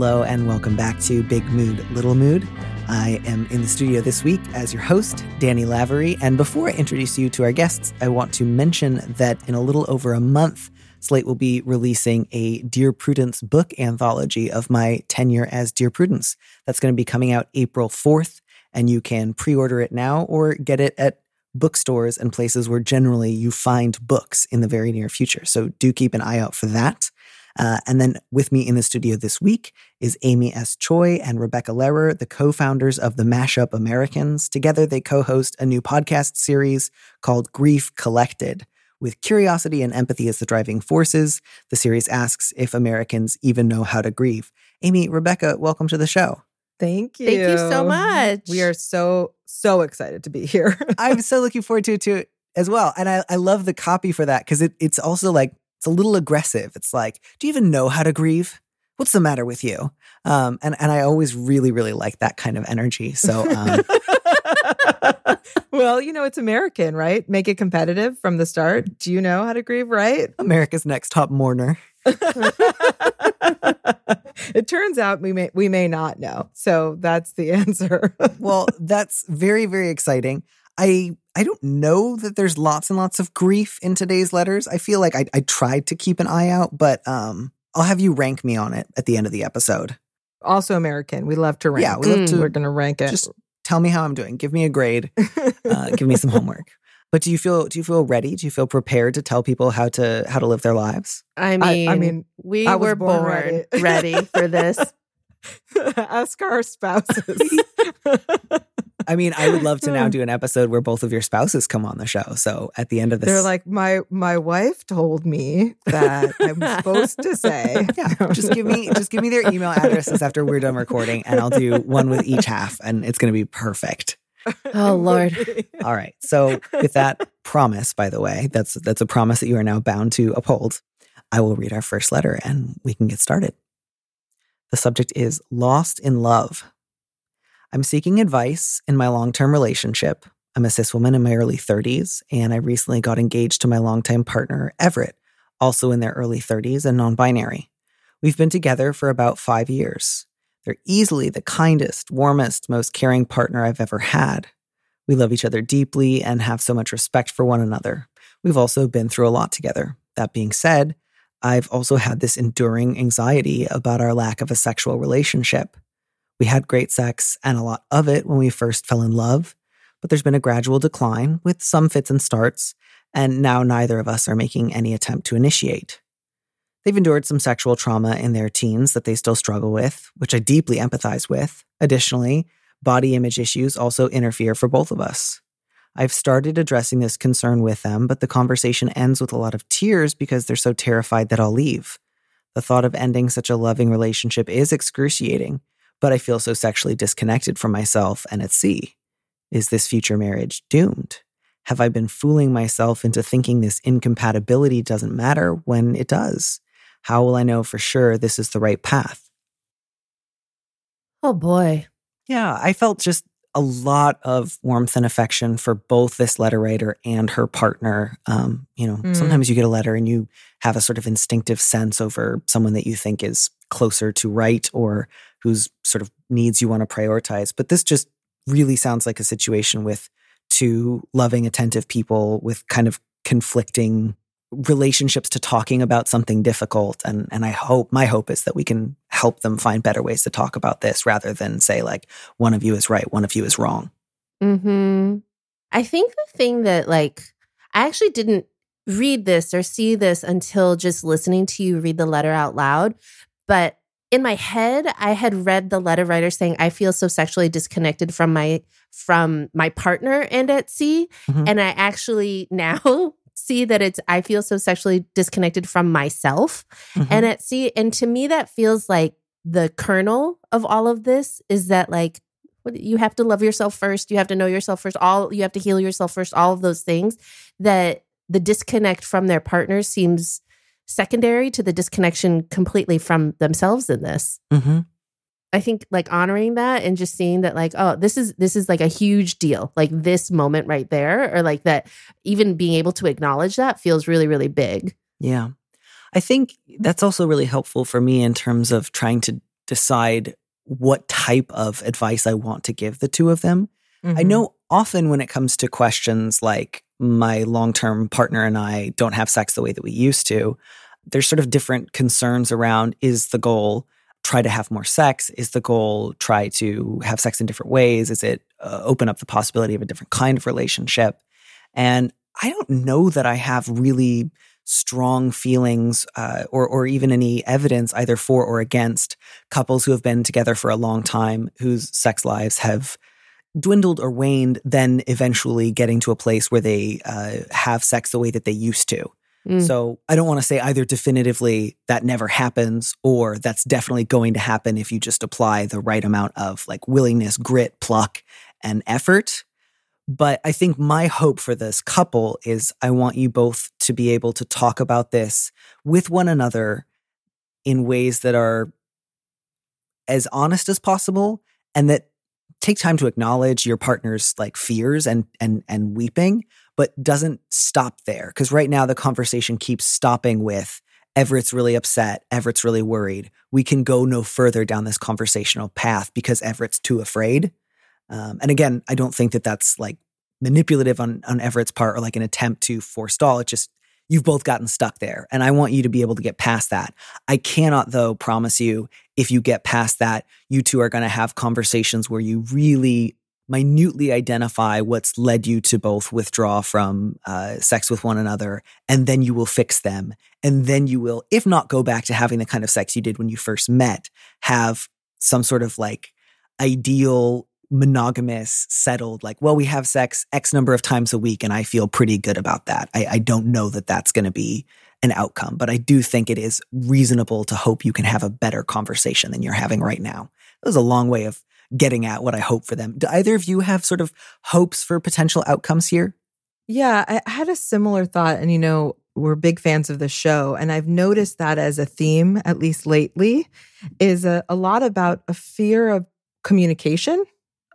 Hello and welcome back to Big Mood, Little Mood. I am in the studio this week as your host, Danny Lavery. And before I introduce you to our guests, I want to mention that in a little over a month, Slate will be releasing a Dear Prudence book anthology of my tenure as Dear Prudence. That's going to be coming out April 4th, and you can pre order it now or get it at bookstores and places where generally you find books in the very near future. So do keep an eye out for that. Uh, and then with me in the studio this week is Amy S. Choi and Rebecca Lehrer, the co founders of the Mashup Americans. Together, they co host a new podcast series called Grief Collected. With curiosity and empathy as the driving forces, the series asks if Americans even know how to grieve. Amy, Rebecca, welcome to the show. Thank you. Thank you so much. We are so, so excited to be here. I'm so looking forward to it too, as well. And I, I love the copy for that because it, it's also like it's a little aggressive. It's like, do you even know how to grieve? What's the matter with you? Um, and and I always really really like that kind of energy. So um, well, you know, it's American, right? Make it competitive from the start. Do you know how to grieve, right? America's Next Top Mourner. it turns out we may we may not know. So that's the answer. well, that's very very exciting. I I don't know that there's lots and lots of grief in today's letters. I feel like I, I tried to keep an eye out, but um, I'll have you rank me on it at the end of the episode. Also American. We love to rank. Yeah, we love to. We're going to rank it. Just tell me how I'm doing. Give me a grade. Uh, give me some homework. But do you feel do you feel ready? Do you feel prepared to tell people how to how to live their lives? I mean, I mean, we I were born born, ready. ready. for this. Ask our spouses. I mean, I would love to now do an episode where both of your spouses come on the show. So at the end of this, They're like, my my wife told me that I'm supposed to say. yeah, just give me just give me their email addresses after we're done recording, and I'll do one with each half, and it's going to be perfect. Oh Lord. All right. So with that promise, by the way, that's that's a promise that you are now bound to uphold. I will read our first letter, and we can get started. The subject is lost in love. I'm seeking advice in my long term relationship. I'm a cis woman in my early 30s, and I recently got engaged to my longtime partner, Everett, also in their early 30s and non binary. We've been together for about five years. They're easily the kindest, warmest, most caring partner I've ever had. We love each other deeply and have so much respect for one another. We've also been through a lot together. That being said, I've also had this enduring anxiety about our lack of a sexual relationship. We had great sex and a lot of it when we first fell in love, but there's been a gradual decline with some fits and starts, and now neither of us are making any attempt to initiate. They've endured some sexual trauma in their teens that they still struggle with, which I deeply empathize with. Additionally, body image issues also interfere for both of us. I've started addressing this concern with them, but the conversation ends with a lot of tears because they're so terrified that I'll leave. The thought of ending such a loving relationship is excruciating, but I feel so sexually disconnected from myself and at sea. Is this future marriage doomed? Have I been fooling myself into thinking this incompatibility doesn't matter when it does? How will I know for sure this is the right path? Oh boy. Yeah, I felt just a lot of warmth and affection for both this letter writer and her partner. Um, you know, Mm. sometimes you get a letter and you have a sort of instinctive sense over someone that you think is closer to right or whose sort of needs you want to prioritize. But this just really sounds like a situation with two loving, attentive people with kind of conflicting relationships to talking about something difficult and and I hope my hope is that we can help them find better ways to talk about this rather than say like one of you is right one of you is wrong. hmm I think the thing that, like, I actually didn't read this or see this until just listening to you read the letter out loud. But in my head, I had read the letter writer saying, I feel so sexually disconnected from my from my partner and at sea. Mhm. And I actually now see that it's I feel so sexually disconnected from myself Mhm. and at sea. And to me, that feels like the kernel of all of this is that like you have to love yourself first. You have to know yourself first. All you have to heal yourself first. All of those things that the disconnect from their partner seems secondary to the disconnection completely from themselves in this. Mhm. I think like honoring that and just seeing that like oh this is this is like a huge deal like this moment right there or like that even being able to acknowledge that feels really really big. Yeah. I think that's also really helpful for me in terms of trying to decide what type of advice I want to give the two of them. I Mhm. know often when it comes to questions like my long term partner and I don't have sex the way that we used to, there's sort of different concerns around is the goal try to have more sex? Is the goal try to have sex in different ways? Is it uh, open up the possibility of a different kind of relationship? And I don't know that I have really strong feelings uh, or, or even any evidence either for or against couples who have been together for a long time whose sex lives have dwindled or waned, then eventually getting to a place where they uh, have sex the way that they used to. Mm. So I don't want to say either definitively that never happens or that's definitely going to happen if you just apply the right amount of like willingness, grit, pluck, and effort. But I think my hope for this couple is I want you both to be able to talk about this with one another in ways that are as honest as possible and that take time to acknowledge your partner's like fears and and and weeping but doesn't stop there because right now the conversation keeps stopping with Everett's really upset Everett's really worried. We can go no further down this conversational path because Everett's too afraid. Um, and again I don't think that that's like manipulative on on Everett's part or like an attempt to forestall it's just you've both gotten stuck there and I want you to be able to get past that. I cannot though promise you if you get past that, you two are going to have conversations where you really minutely identify what's led you to both withdraw from uh, sex with one another, and then you will fix them. And then you will, if not go back to having the kind of sex you did when you first met, have some sort of like ideal monogamous settled like well we have sex x number of times a week and i feel pretty good about that i, I don't know that that's going to be an outcome, but I do think it is reasonable to hope you can have a better conversation than you're having right now. That was a long way of getting at what I hope for them. Do either of you have sort of hopes for potential outcomes here? Yeah, I had a similar thought. And, you know, we're big fans of the show. And I've noticed that as a theme, at least lately, is a, a lot about a fear of communication,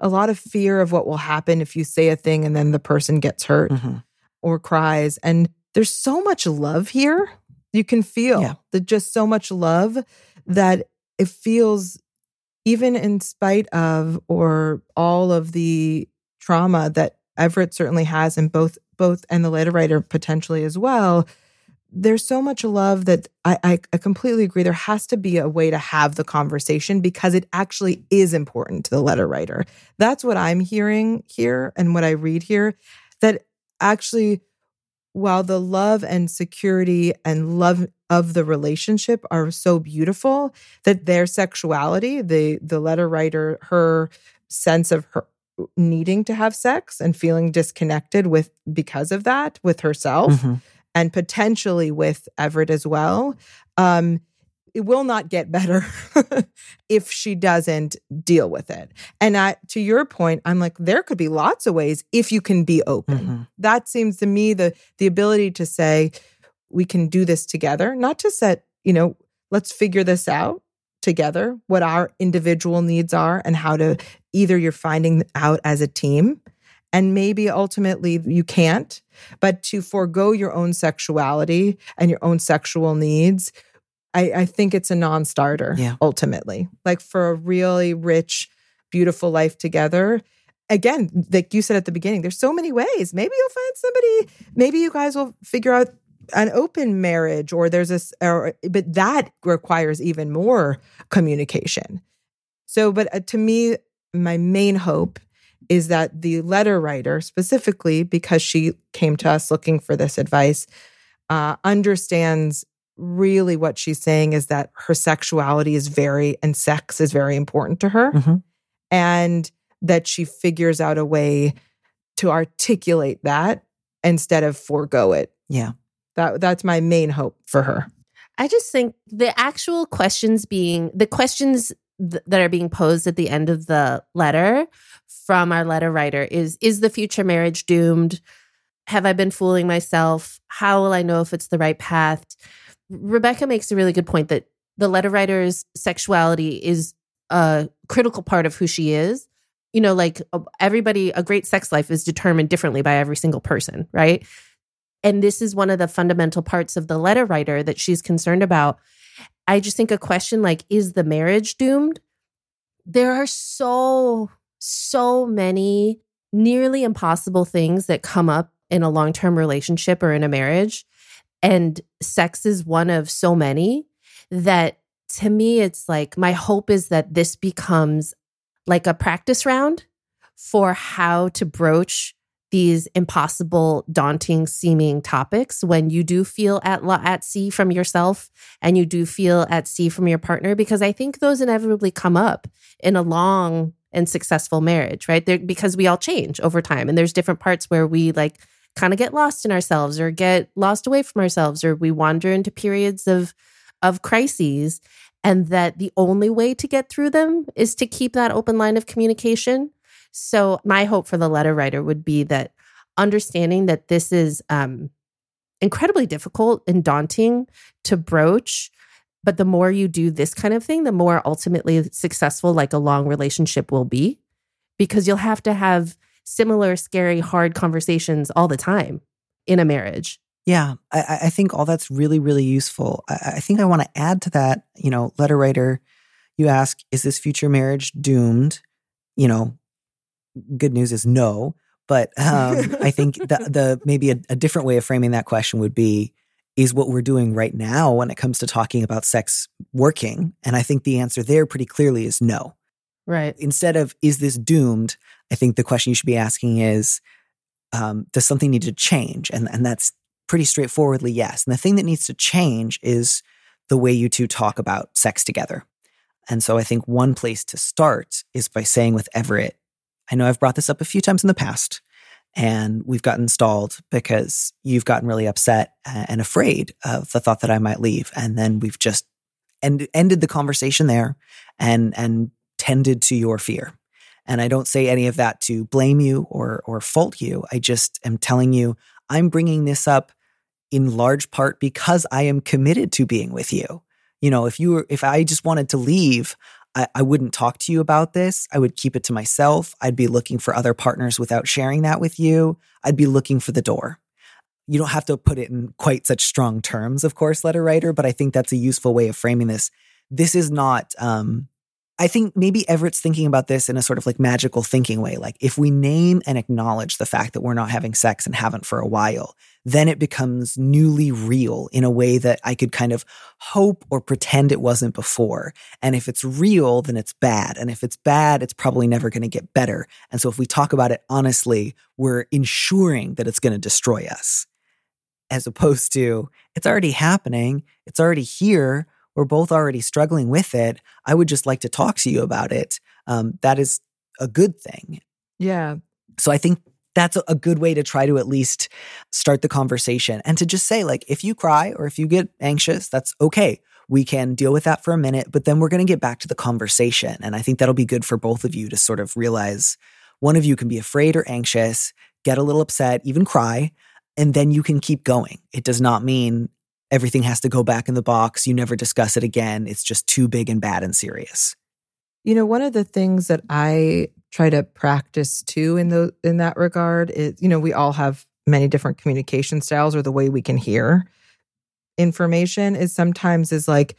a lot of fear of what will happen if you say a thing and then the person gets hurt Mhm. or cries. And there's so much love here. You can feel Yeah. that just so much love that it feels, even in spite of or all of the trauma that Everett certainly has, and both both and the letter writer potentially as well. There's so much love that I, I, I completely agree. There has to be a way to have the conversation because it actually is important to the letter writer. That's what I'm hearing here and what I read here. That actually while the love and security and love of the relationship are so beautiful that their sexuality the the letter writer her sense of her needing to have sex and feeling disconnected with because of that with herself Mhm. and potentially with Everett as well um it will not get better if she doesn't deal with it and I, to your point i'm like there could be lots of ways if you can be open Mhm. that seems to me the the ability to say we can do this together not to set you know let's figure this out together what our individual needs are and how to either you're finding out as a team and maybe ultimately you can't but to forego your own sexuality and your own sexual needs i, I think it's a non-starter Yeah. ultimately like for a really rich beautiful life together again, like you said at the beginning, there's so many ways. Maybe you'll find somebody, maybe you guys will figure out an open marriage or there's a or, but that requires even more communication so but uh, to me my main hope is that the letter writer specifically because she came to us looking for this advice uh, understands really what she's saying is that her sexuality is very and sex is very important to her Mhm. and that she figures out a way to articulate that instead of forego it Yeah. That that's my main hope for her. I just think the actual questions being the questions th- that are being posed at the end of the letter from our letter writer is is the future marriage doomed? Have I been fooling myself? How will I know if it's the right path? Rebecca makes a really good point that the letter writer's sexuality is a critical part of who she is. You know, like everybody, a great sex life is determined differently by every single person, right? And this is one of the fundamental parts of the letter writer that she's concerned about. I just think a question like, is the marriage doomed? There are so, so many nearly impossible things that come up in a long term relationship or in a marriage. And sex is one of so many that to me, it's like my hope is that this becomes like a practice round for how to broach these impossible, daunting seeming topics when you do feel at at sea from yourself and you do feel at sea from your partner, because I think those inevitably come up in a long and successful marriage, right? They're, because we all change over time, and there's different parts where we like kind of get lost in ourselves or get lost away from ourselves, or we wander into periods of of crises, and that the only way to get through them is to keep that open line of communication. So my hope for the letter writer would be that understanding that this is um, incredibly difficult and daunting to broach, but the more you do this kind of thing, the more ultimately successful like a long relationship will be, because you'll have to have similar, scary, hard conversations all the time in a marriage. Yeah, I, I- think all that's really, really useful. I, I think I want to add to that. You know, letter writer, you ask, is this future marriage doomed? You know, good news is no. But um, I think the, the maybe a, a different way of framing that question would be, is what we're doing right now when it comes to talking about sex working? And I think the answer there pretty clearly is no Right. instead of is this doomed i think the question you should be asking is um, does something need to change and, and that's pretty straightforwardly yes and the thing that needs to change is the way you two talk about sex together and so i think one place to start is by saying with everett i know i've brought this up a few times in the past and we've gotten stalled because you've gotten really upset uh, and afraid of the thought that i might leave and then we've just end, ended the conversation there and and tended to your fear. And I don't say any of that to blame you or or fault you. I just am telling you I'm bringing this up in large part because I am committed to being with you. You know, if you were if I just wanted to leave, I, I wouldn't talk to you about this. I would keep it to myself. I'd be looking for other partners without sharing that with you. I'd be looking for the door. You don't have to put it in quite such strong terms, of course, letter writer, but I think that's a useful way of framing this. This is not um I think maybe Everett's thinking about this in a sort of like magical thinking way. Like if we name and acknowledge the fact that we're not having sex and haven't for a while, then it becomes newly real in a way that I could kind of hope or pretend it wasn't before. And if it's real, then it's bad. And if it's bad, it's probably never going to get better. And so if we talk about it honestly, we're ensuring that it's going to destroy us. As opposed to, it's already happening, it's already here we're both already struggling with it. I would just like to talk to you about it. Um, that is a good thing. Yeah. So I think that's a- a good way to try to at least start the conversation and to just say, like, if you cry or if you get anxious, that's okay. We can deal with that for a minute, but then we're going to get back to the conversation. And I think that'll be good for both of you to sort of realize one of you can be afraid or anxious, get a little upset, even cry, and then you can keep going. It does not mean everything has to go back in the box. You never discuss it again. It's just too big and bad and serious. You know, one of the things that I try to practice too in the in that regard is, you know, we all have many different communication styles or the way we can hear information is sometimes is like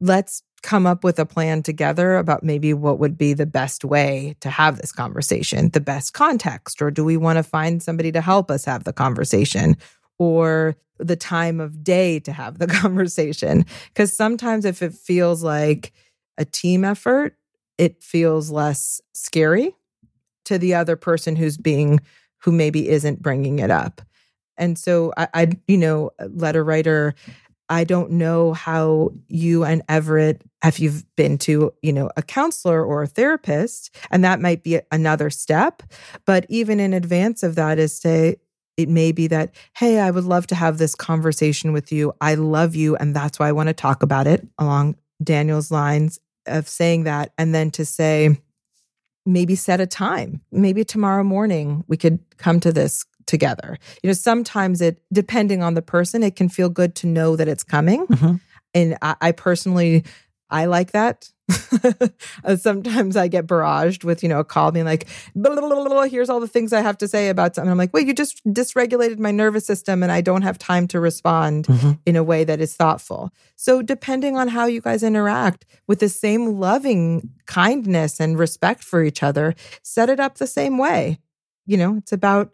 let's come up with a plan together about maybe what would be the best way to have this conversation, the best context or do we want to find somebody to help us have the conversation? Or the time of day to have the conversation. Because sometimes if it feels like a team effort, it feels less scary to the other person who's being, who maybe isn't bringing it up. And so I, I you know, letter writer, I don't know how you and Everett, if you've been to, you know, a counselor or a therapist, and that might be another step. But even in advance of that, is say, it may be that, hey, I would love to have this conversation with you. I love you. And that's why I want to talk about it along Daniel's lines of saying that. And then to say, maybe set a time. Maybe tomorrow morning we could come to this together. You know, sometimes it, depending on the person, it can feel good to know that it's coming. Mhm. And I, I personally, I like that. Uh, Sometimes I get barraged with, you know, a call being like, blah, blah, blah, blah, here's all the things I have to say about something. I'm like, wait, you just dysregulated my nervous system and I don't have time to respond Mhm. in a way that is thoughtful. So, depending on how you guys interact with the same loving kindness and respect for each other, set it up the same way. You know, it's about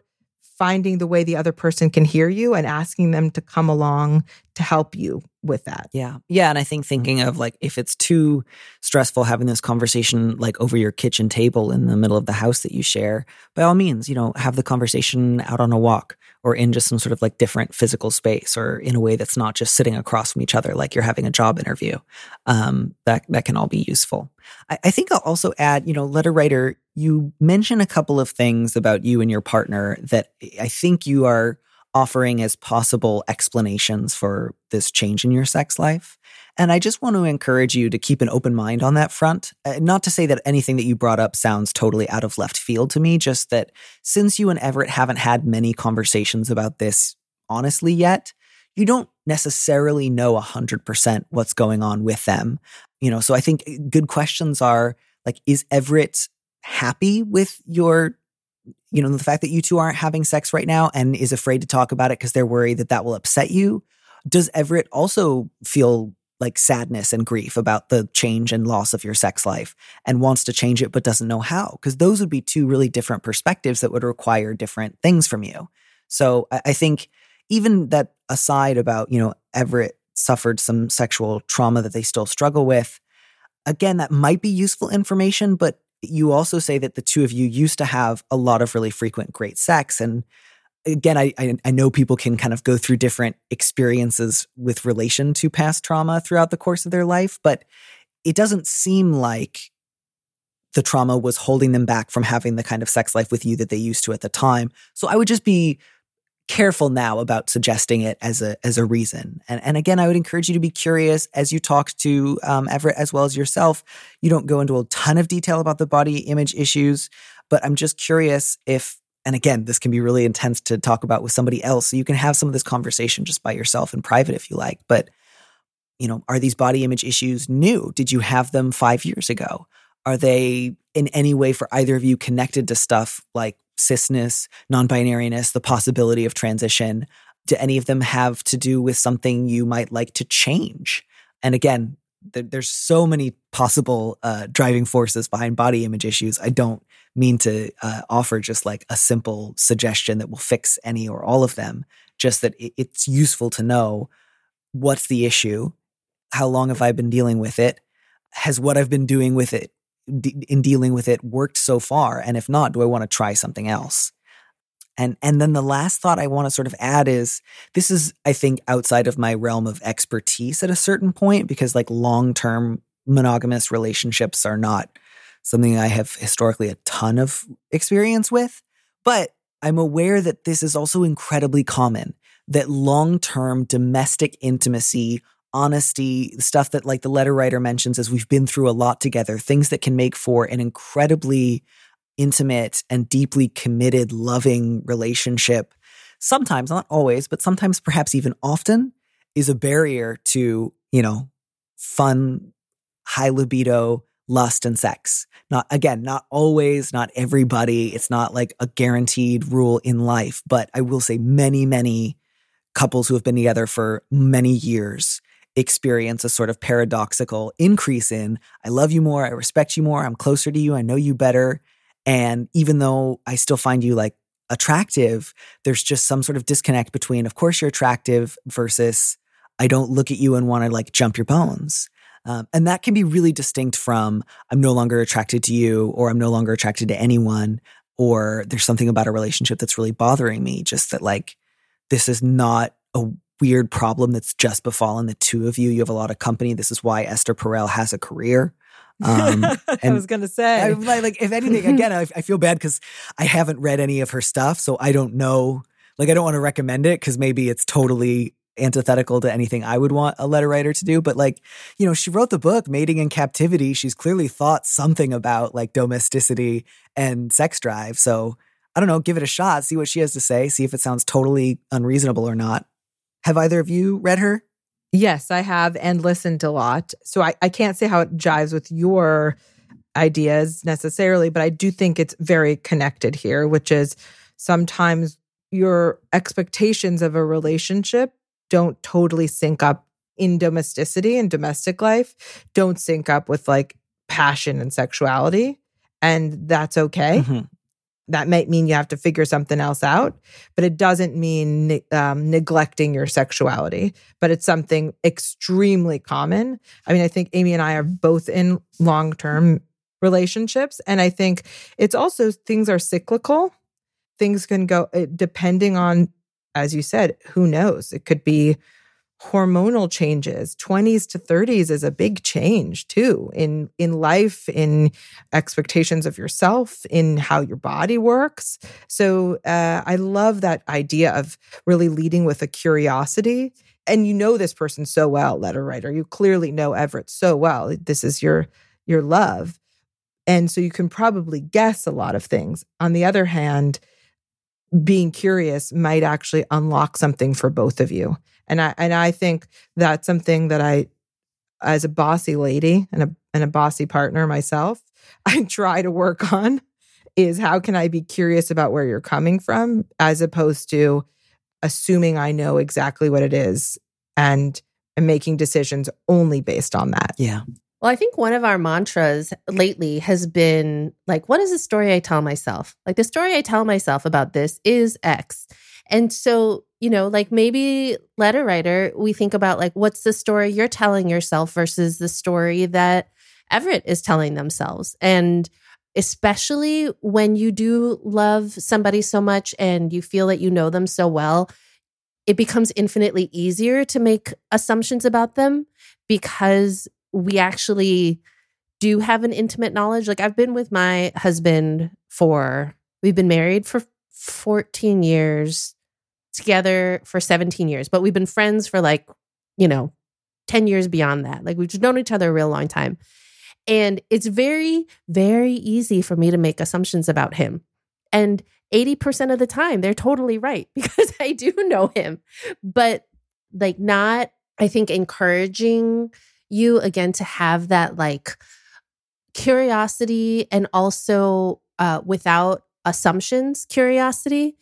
finding the way the other person can hear you and asking them to come along to help you with that. Yeah. Yeah. And I think thinking of like if it's too stressful having this conversation like over your kitchen table in the middle of the house that you share, by all means, you know, have the conversation out on a walk or in just some sort of like different physical space or in a way that's not just sitting across from each other like you're having a job interview. Um, that that can all be useful. I, I think I'll also add, you know, letter writer, you mention a couple of things about you and your partner that I think you are offering as possible explanations for this change in your sex life. And I just want to encourage you to keep an open mind on that front. Uh, not to say that anything that you brought up sounds totally out of left field to me, just that since you and Everett haven't had many conversations about this honestly yet, you don't necessarily know 100% what's going on with them. You know, so I think good questions are like, is Everett happy with your you know, the fact that you two aren't having sex right now and is afraid to talk about it because they're worried that that will upset you. Does Everett also feel like sadness and grief about the change and loss of your sex life and wants to change it but doesn't know how? Because those would be two really different perspectives that would require different things from you. So I, I think even that aside about, you know, Everett suffered some sexual trauma that they still struggle with, again, that might be useful information, but you also say that the two of you used to have a lot of really frequent great sex and again I, I i know people can kind of go through different experiences with relation to past trauma throughout the course of their life but it doesn't seem like the trauma was holding them back from having the kind of sex life with you that they used to at the time. So i would just be careful now about suggesting it as a as a reason. And and again, I would encourage you to be curious as you talk to um, Everett as well as yourself. You don't go into a ton of detail about the body image issues, but I'm just curious if. And again, this can be really intense to talk about with somebody else. So you can have some of this conversation just by yourself in private if you like. But, you know, are these body image issues new? Did you have them five years ago? Are they in any way for either of you connected to stuff like cisness, non binariness, the possibility of transition? Do any of them have to do with something you might like to change? And again, th- there's so many possible uh, driving forces behind body image issues. I don't mean to uh, offer just like a simple suggestion that will fix any or all of them, just that it- it's useful to know what's the issue, how long have I been dealing with it, has what I've been doing with it in dealing with it worked so far and if not do i want to try something else? And and then the last thought i want to sort of add is this is i think outside of my realm of expertise at a certain point because like long-term monogamous relationships are not something i have historically a ton of experience with but i'm aware that this is also incredibly common that long-term domestic intimacy honesty, stuff that like the letter writer mentions as we've been through a lot together, things that can make for an incredibly intimate and deeply committed, loving relationship. Sometimes, not always, but sometimes perhaps even often is a barrier to, you know, fun, high libido, lust and sex. Not again, not always, not everybody. It's not like a guaranteed rule in life, but I will say many, many couples who have been together for many years experience a sort of paradoxical increase in I love you more, I respect you more, I'm closer to you, I know you better. And even though I still find you like attractive, there's just some sort of disconnect between, of course, you're attractive versus I don't look at you and want to like jump your bones. Um, and that can be really distinct from I'm no longer attracted to you or I'm no longer attracted to anyone or there's something about a relationship that's really bothering me. Just that, like, this is not a weird problem that's just befallen the two of you. You have a lot of company. This is why Esther Perel has a career. Um, I was going to say, I, like, if anything, again, I, I feel bad because I haven't read any of her stuff, so I don't know. Like, I don't want to recommend it because maybe it's totally antithetical to anything I would want a letter writer to do. But like, you know, she wrote the book Mating in Captivity. She's clearly thought something about like domesticity and sex drive. So I don't know, give it a shot, see what she has to say, see if it sounds totally unreasonable or not. Have either of you read her? Yes, I have and listened a lot. So I, I can't say how it jives with your ideas necessarily, but I do think it's very connected here, which is sometimes your expectations of a relationship don't totally sync up in domesticity and domestic life, don't sync up with like passion and sexuality. And that's okay. Mm-hmm. That might mean you have to figure something else out, but it doesn't mean um, neglecting your sexuality. But it's something extremely common. I mean, I think Amy and I are both in long term relationships. And I think it's also things are cyclical. Things can go eh, depending on as you said, who knows? It could be hormonal changes. 20s to 30s is a big change too in in life in expectations of yourself in how your body works. So uh, i love that idea of really leading with a curiosity. And you know this person so well letter writer you clearly know everett so well. This is your your love. And so you can probably guess a lot of things. On the other hand being curious might actually unlock something for both of you. And I and I think that's something that I as a bossy lady and a and a bossy partner myself, I try to work on is how can I be curious about where you're coming from as opposed to assuming I know exactly what it is and, and making decisions only based on that. Yeah. Well, I think one of our mantras lately has been like, what is the story I tell myself? Like, the story I tell myself about this is X. And so, you know, like maybe letter writer, we think about like, what's the story you're telling yourself versus the story that Everett is telling themselves. And especially when you do love somebody so much and you feel that you know them so well, it becomes infinitely easier to make assumptions about them because we actually do have an intimate knowledge. Like I've been with my husband for, we've been married for 14 years, together for 17 years, but we've been friends for like, you know, 10 years beyond that. Like we've just known each other a real long time. And it's very, very easy for me to make assumptions about him. And 80% of the time, they're totally right because I do know him. But like, not, I think, encouraging you again to have that like curiosity and also uh, without assumptions curiosity.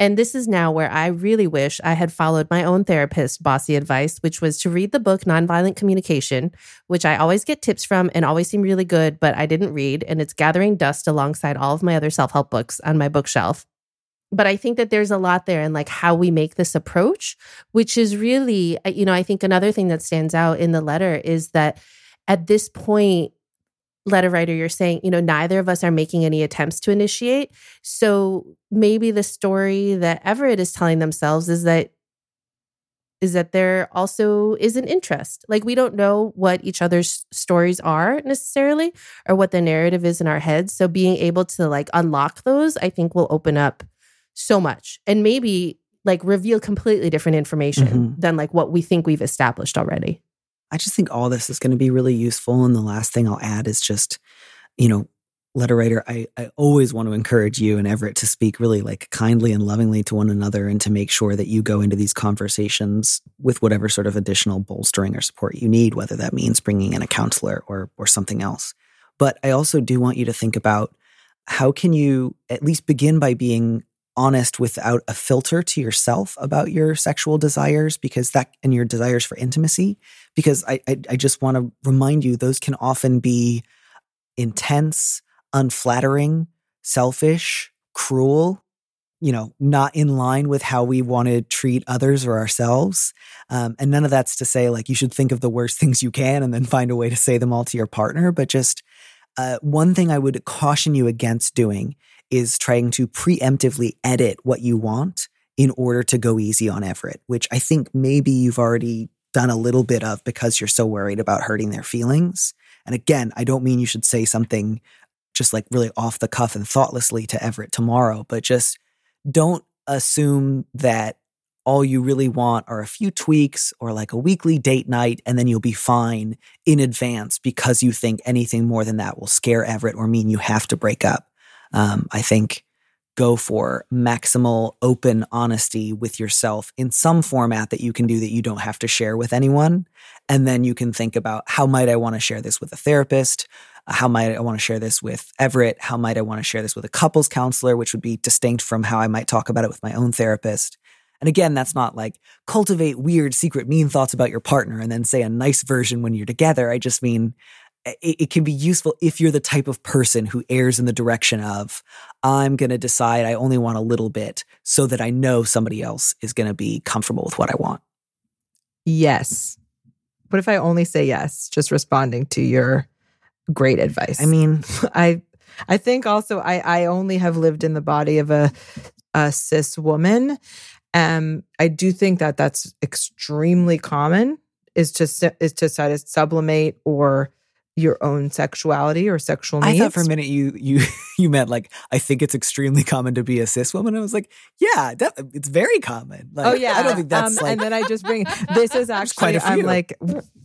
And this is now where I really wish I had followed my own therapist bossy advice, which was to read the book Nonviolent Communication, which I always get tips from and always seem really good, but I didn't read. And it's gathering dust alongside all of my other self help books on my bookshelf but I think that there's a lot there in like how we make this approach, which is really, uh, you know, I think another thing that stands out in the letter is that at this point, letter writer, you're saying, you know, neither of us are making any attempts to initiate. So maybe the story that Everett is telling themselves is that is that there also is an interest. Like we don't know what each other's stories are necessarily or what the narrative is in our heads. So being able to like unlock those, I think will open up so much and maybe like reveal completely different information mm-hmm. than like what we think we've established already. I just think all this is going to be really useful. And the last thing I'll add is just, you know, letter writer, I, I always want to encourage you and Everett to speak really like kindly and lovingly to one another and to make sure that you go into these conversations with whatever sort of additional bolstering or support you need, whether that means bringing in a counselor or, or something else. But I also do want you to think about how can you at least begin by being honest without a filter to yourself about your sexual desires because that and your desires for intimacy because i i, I just want to remind you those can often be intense unflattering selfish cruel you know, not in line with how we want to treat others or ourselves. Um, and none of that's to say like you should think of the worst things you can and then find a way to say them all to your partner. But just uh, one thing I would caution you against doing is trying to preemptively edit what you want in order to go easy on Everett, which I think maybe you've already done a little bit of because you're so worried about hurting their feelings. And again, I don't mean you should say something just like really off the cuff and thoughtlessly to Everett tomorrow, but just don't assume that all you really want are a few tweaks or like a weekly date night, and then you'll be fine in advance because you think anything more than that will scare Everett or mean you have to break up. Um, I think go for maximal open honesty with yourself in some format that you can do that you don't have to share with anyone. And then you can think about how might I want to share this with a therapist? How might I want to share this with Everett? How might I want to share this with a couples counselor, which would be distinct from how I might talk about it with my own therapist? And again, that's not like cultivate weird, secret, mean thoughts about your partner and then say a nice version when you're together. I just mean it, it, can be useful if you're the type of person who errs in the direction of, I'm going to decide I only want a little bit so that I know somebody else is going to be comfortable with what I want. Yes. What if I only say yes, just responding to your great advice? I mean, I I think also I I only have lived in the body of a a cis woman. Um, I do think that that's extremely common is to is to try to sublimate or your own sexuality or sexual needs. I thought for a minute you you you meant like I think it's extremely common to be a cis woman. I was like, yeah, that, it's very common. Like, oh yeah, I don't think that's um, like. And then I just bring this is actually I'm like,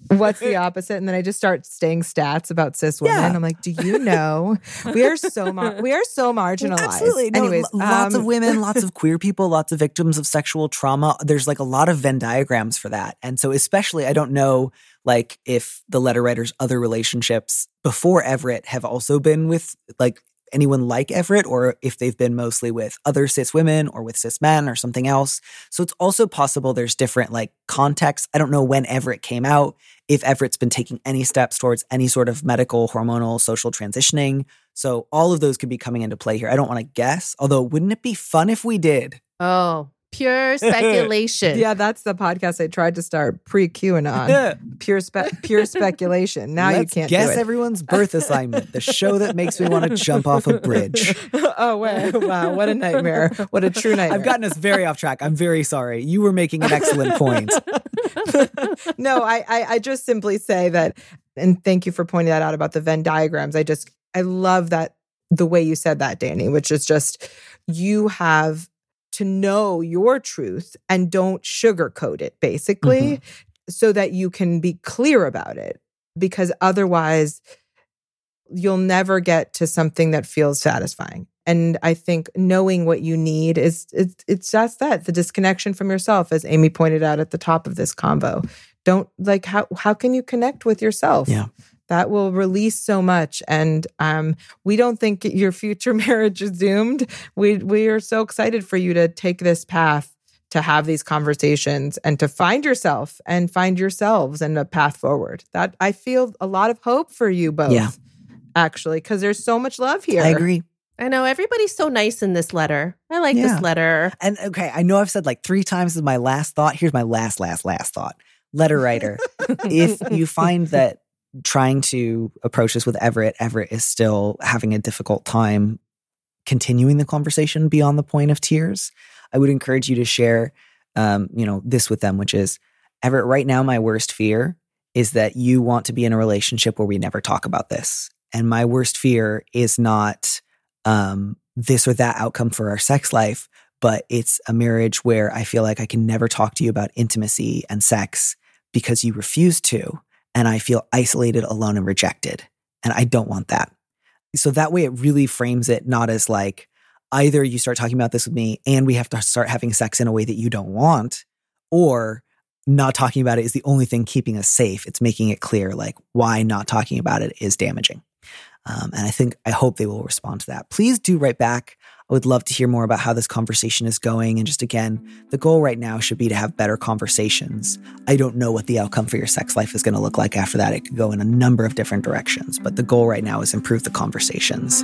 what's the opposite? And then I just start saying stats about cis women. Yeah. I'm like, do you know we are so mar- we are so marginalized. Absolutely. No, Anyways, lots um, of women, lots of queer people, lots of victims of sexual trauma. There's like a lot of Venn diagrams for that, and so especially I don't know like if the letter writer's other relationships before Everett have also been with like anyone like Everett or if they've been mostly with other cis women or with cis men or something else. So it's also possible there's different like contexts. I don't know when Everett came out, if Everett's been taking any steps towards any sort of medical, hormonal, social transitioning. So all of those could be coming into play here. I don't want to guess, although wouldn't it be fun if we did? Oh, pure speculation. yeah, that's the podcast I tried to start pre QAnon. pure spe- pure speculation. Now Let's you can't guess everyone's birth assignment. The show that makes me want to jump off a bridge. oh wait, wow, what a nightmare! What a true nightmare! I've gotten us very off track. I'm very sorry. You were making an excellent point. no, I, I I just simply say that, and thank you for pointing that out about the Venn diagrams. I just I love that the way you said that, Danny, which is just you have to know your truth and don't sugarcoat it, basically, mm-hmm. so that you can be clear about it. Because otherwise, you'll never get to something that feels satisfying. And I think knowing what you need is it's, it's just that the disconnection from yourself, as Amy pointed out at the top of this convo. Don't like how how can you connect with yourself? Yeah that will release so much and um, we don't think your future marriage is doomed we we are so excited for you to take this path to have these conversations and to find yourself and find yourselves and a path forward that i feel a lot of hope for you both yeah. actually because there's so much love here i agree I know everybody's so nice in this letter. I like yeah. this letter. And okay, I know I've said like three times is my last thought. Here's my last, last, last thought. Letter writer, if you find that trying to approach this with Everett, Everett is still having a difficult time continuing the conversation beyond the point of tears. I would encourage you to share, um, you know, this with them, which is Everett. Right now, my worst fear is that you want to be in a relationship where we never talk about this, and my worst fear is not um, this or that outcome for our sex life, but it's a marriage where I feel like I can never talk to you about intimacy and sex because you refuse to and I feel isolated, alone, and rejected. And I don't want that. So that way it really frames it not as like either you start talking about this with me and we have to start having sex in a way that you don't want, or not talking about it is the only thing keeping us safe. It's making it clear like why not talking about it is damaging. Um, and I think, I hope they will respond to that. Please do write back. I would love to hear more about how this conversation is going. And just again, the goal right now should be to have better conversations. I don't know what the outcome for your sex life is going to look like after that. It could go in a number of different directions, but the goal right now is improve the conversations.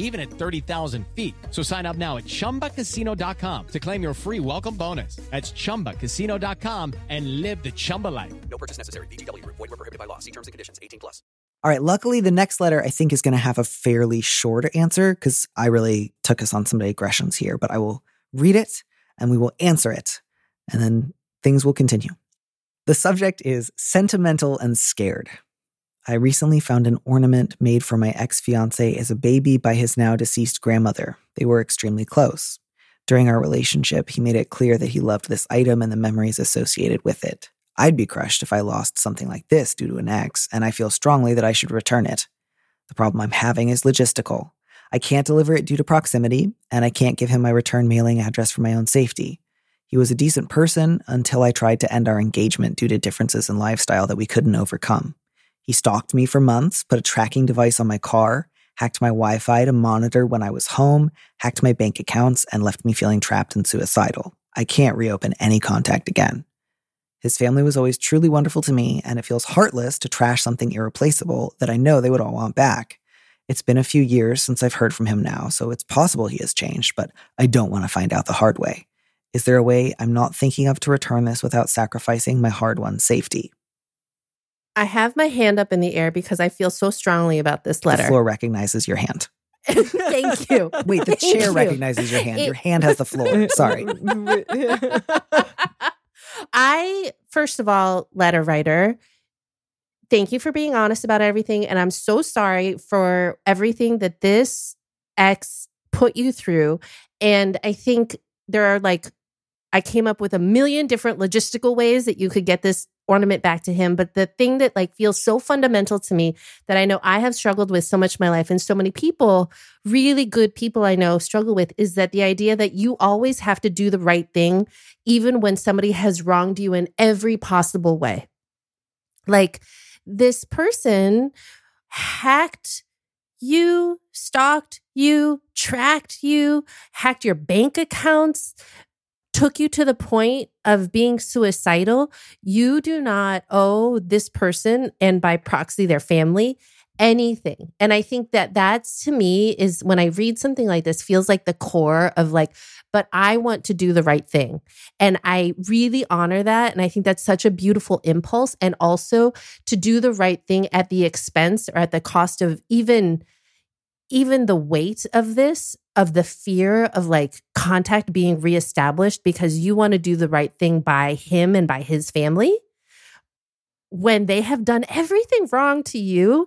even at 30,000 feet. So sign up now at chumbacasino.com to claim your free welcome bonus. That's chumbacasino.com and live the Chumba life. No purchase necessary. VGW Group. Void were prohibited by law. See terms and conditions. 18 plus. All right. Luckily, the next letter I think is going to have a fairly short answer because I really took us on some digressions here, but I will read it and we will answer it, and then things will continue. The subject is sentimental and scared. I recently found an ornament made for my ex fiance as a baby by his now deceased grandmother. They were extremely close. During our relationship, he made it clear that he loved this item and the memories associated with it. I'd be crushed if I lost something like this due to an ex, and I feel strongly that I should return it. The problem I'm having is logistical. I can't deliver it due to proximity, and I can't give him my return mailing address for my own safety. He was a decent person until I tried to end our engagement due to differences in lifestyle that we couldn't overcome. He stalked me for months, put a tracking device on my car, hacked my Wi Fi to monitor when I was home, hacked my bank accounts, and left me feeling trapped and suicidal. I can't reopen any contact again. His family was always truly wonderful to me, and it feels heartless to trash something irreplaceable that I know they would all want back. It's been a few years since I've heard from him now, so it's possible he has changed, but I don't want to find out the hard way. Is there a way I'm not thinking of to return this without sacrificing my hard won safety? I have my hand up in the air because I feel so strongly about this letter. The floor recognizes your hand. Thank you. Wait, the Thank chair you. recognizes your hand. It- Your hand has the floor. Sorry. I, first of all, letter writer, thank you for being honest about everything. And I'm so sorry for everything that this ex put you through. And I think there are like, I came up with a million different logistical ways that you could get this ornament back to him. But the thing that like feels so fundamental to me that I know I have struggled with so much my life and so many people, really good people I know struggle with is that the idea that you always have to do the right thing, even when somebody has wronged you in every possible way. Like this person hacked you, stalked you, tracked you, hacked your bank accounts, took you to the point of being suicidal, you do not owe this person and by proxy their family anything. And I think that that's to me is when I read something like this feels like the core of like but I want to do the right thing. And I really honor that and I think that's such a beautiful impulse and also to do the right thing at the expense or at the cost of even even the weight of this of the fear of like contact being reestablished because you want to do the right thing by him and by his family when they have done everything wrong to you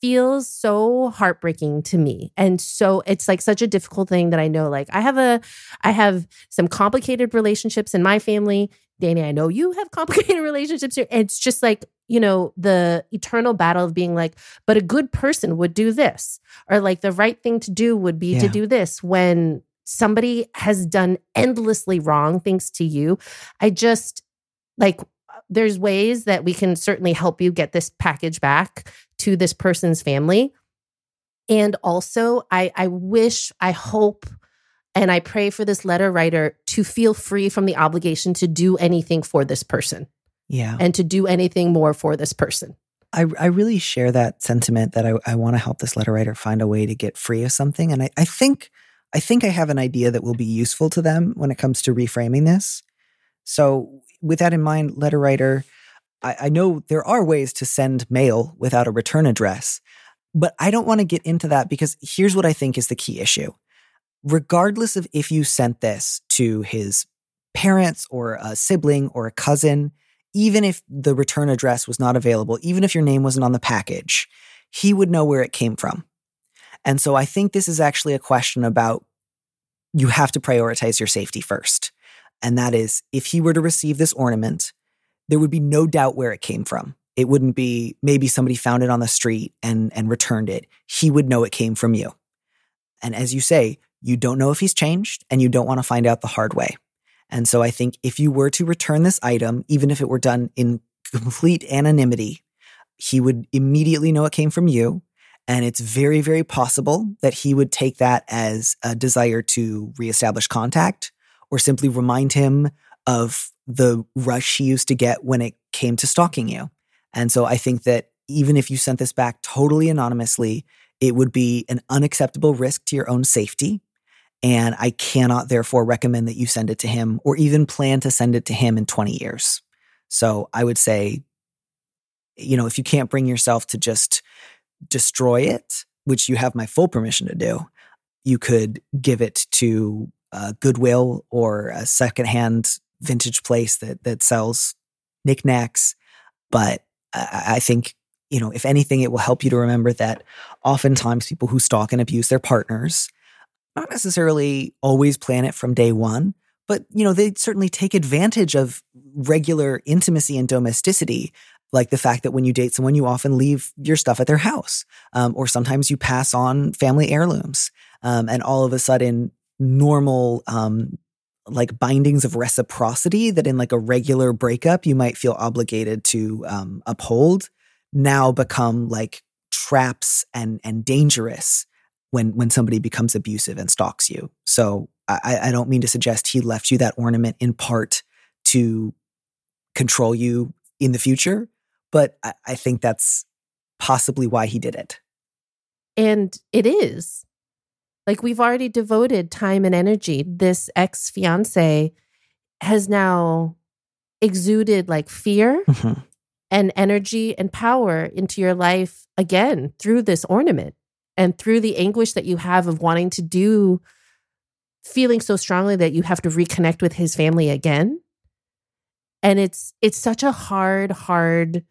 feels so heartbreaking to me. And so it's like such a difficult thing that i know like i have a i have some complicated relationships in my family danny i know you have complicated relationships here. It's just like you know the eternal battle of being like but a good person would do this or like the right thing to do would be to do this. When somebody has done endlessly wrong things to you i just like there's ways that we can certainly help you get this package back to this person's family. And also i i wish i hope and i pray for this letter writer to feel free from the obligation to do anything for this person Yeah. and to do anything more for this person I, I really share that sentiment that I, I want to help this letter writer find a way to get free of something. And I, I think I think I have an idea that will be useful to them when it comes to reframing this. So with that in mind, letter writer, I, I know there are ways to send mail without a return address, but I don't want to get into that because here's what I think is the key issue. Regardless of if you sent this to his parents or a sibling or a cousin, even if the return address was not available, even if your name wasn't on the package, he would know where it came from. And so I think this is actually a question about you have to prioritize your safety first. And that is if he were to receive this ornament, there would be no doubt where it came from. It wouldn't be maybe somebody found it on the street and, and returned it. He would know it came from you. And as you say, you don't know if he's changed and you don't want to find out the hard way. And so I think if you were to return this item, even if it were done in complete anonymity, he would immediately know it came from you. And it's very, very possible that he would take that as a desire to reestablish contact or simply remind him of the rush he used to get when it came to stalking you. And so I think that even if you sent this back totally anonymously, it would be an unacceptable risk to your own safety. And I cannot therefore recommend that you send it to him or even plan to send it to him in 20 years. So I would say, you know, if you can't bring yourself to just destroy it, which you have my full permission to do, you could give it to a Goodwill or a secondhand vintage place that that sells knickknacks. But I, I think you know, if anything, it will help you to remember that oftentimes people who stalk and abuse their partners not necessarily always plan it from day one, but you know, they certainly take advantage of regular intimacy and domesticity like the fact that when you date someone, you often leave your stuff at their house, um, or sometimes you pass on family heirlooms, um, and all of a sudden, normal um, like bindings of reciprocity that in like a regular breakup you might feel obligated to um, uphold now become like traps and and dangerous when when somebody becomes abusive and stalks you. So I, I don't mean to suggest he left you that ornament in part to control you in the future, but I, I think that's possibly why he did it. And it is. Like we've already devoted time and energy. This ex fiance has now exuded like fear Mhm. and energy and power into your life again through this ornament and through the anguish that you have of wanting to do, feeling so strongly that you have to reconnect with his family again. And it's it's such a hard, hard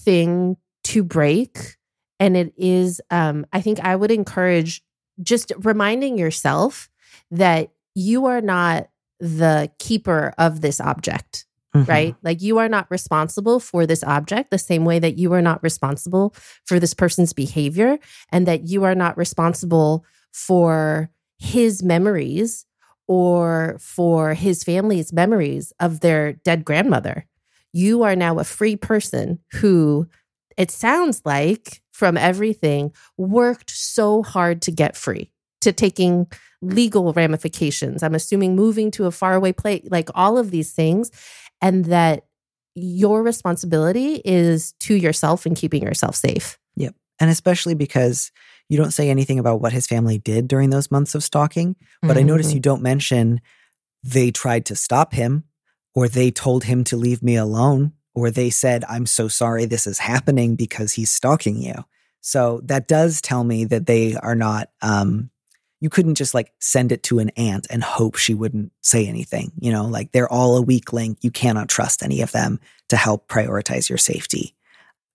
thing to break. And it is, um, I think I would encourage just reminding yourself that you are not the keeper of this object Mhm. right? Like you are not responsible for this object the same way that you are not responsible for this person's behavior and that you are not responsible for his memories or for his family's memories of their dead grandmother. You are now a free person who it sounds like from everything worked so hard to get free to taking legal ramifications. I'm assuming moving to a faraway place, like all of these things and that your responsibility is to yourself and keeping yourself safe. Yep. And especially because you don't say anything about what his family did during those months of stalking. But I notice Mhm. you don't mention they tried to stop him or they told him to leave me alone or they said, I'm so sorry this is happening because he's stalking you. So that does tell me that they are not, um, you couldn't just like send it to an aunt and hope she wouldn't say anything. You know, like they're all a weak link. You cannot trust any of them to help prioritize your safety.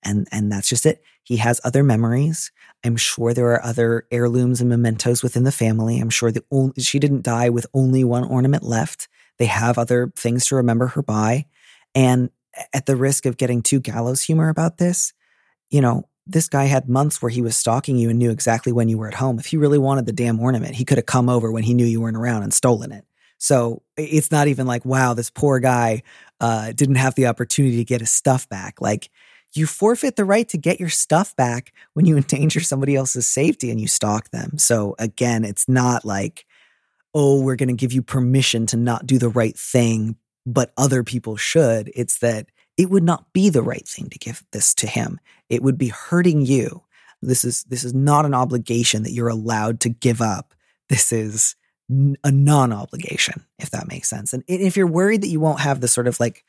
And, and that's just it. He has other memories. I'm sure there are other heirlooms and mementos within the family. I'm sure the only, she didn't die with only one ornament left. They have other things to remember her by. And at the risk of getting too gallows humor about this, you know, this guy had months where he was stalking you and knew exactly when you were at home. If he really wanted the damn ornament, he could have come over when he knew you weren't around and stolen it. So it's not even like, wow, this poor guy uh, didn't have the opportunity to get his stuff back. Like, you forfeit the right to get your stuff back when you endanger somebody else's safety and you stalk them. So again, it's not like, oh, we're going to give you permission to not do the right thing, but other people should. It's that it would not be the right thing to give this to him. It would be hurting you. This is this is not an obligation that you're allowed to give up. This is a non-obligation, if that makes sense. And if you're worried that you won't have the sort of like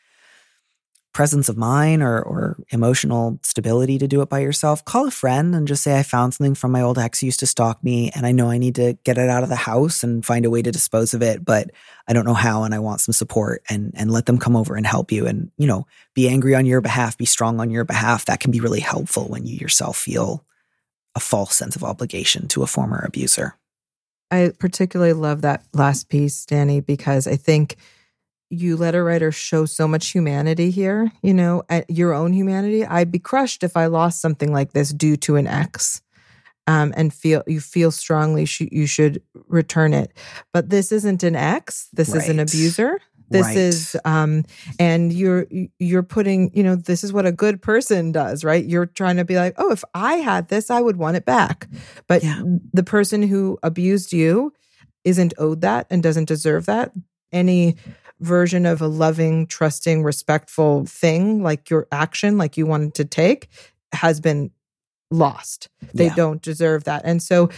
presence of mind or, or emotional stability to do it by yourself, call a friend and just say, I found something from my old ex who used to stalk me and I know I need to get it out of the house and find a way to dispose of it, but I don't know how and I want some support and and let them come over and help you and, you know, be angry on your behalf, be strong on your behalf. That can be really helpful when you yourself feel a false sense of obligation to a former abuser. I particularly love that last piece, Danny, because I think you letter writer show so much humanity here, you know, at your own humanity. I'd be crushed if I lost something like this due to an ex. Um, and feel you feel strongly sh- you should return it, but this isn't an ex. This is an abuser. This Right. is um and you're you're putting, you know, this is what a good person does, right? You're trying to be like, "Oh, if I had this, I would want it back." But Yeah. the person who abused you isn't owed that and doesn't deserve that. Any version of a loving, trusting, respectful thing like your action like you wanted to take has been lost. They Yeah. don't deserve that. And so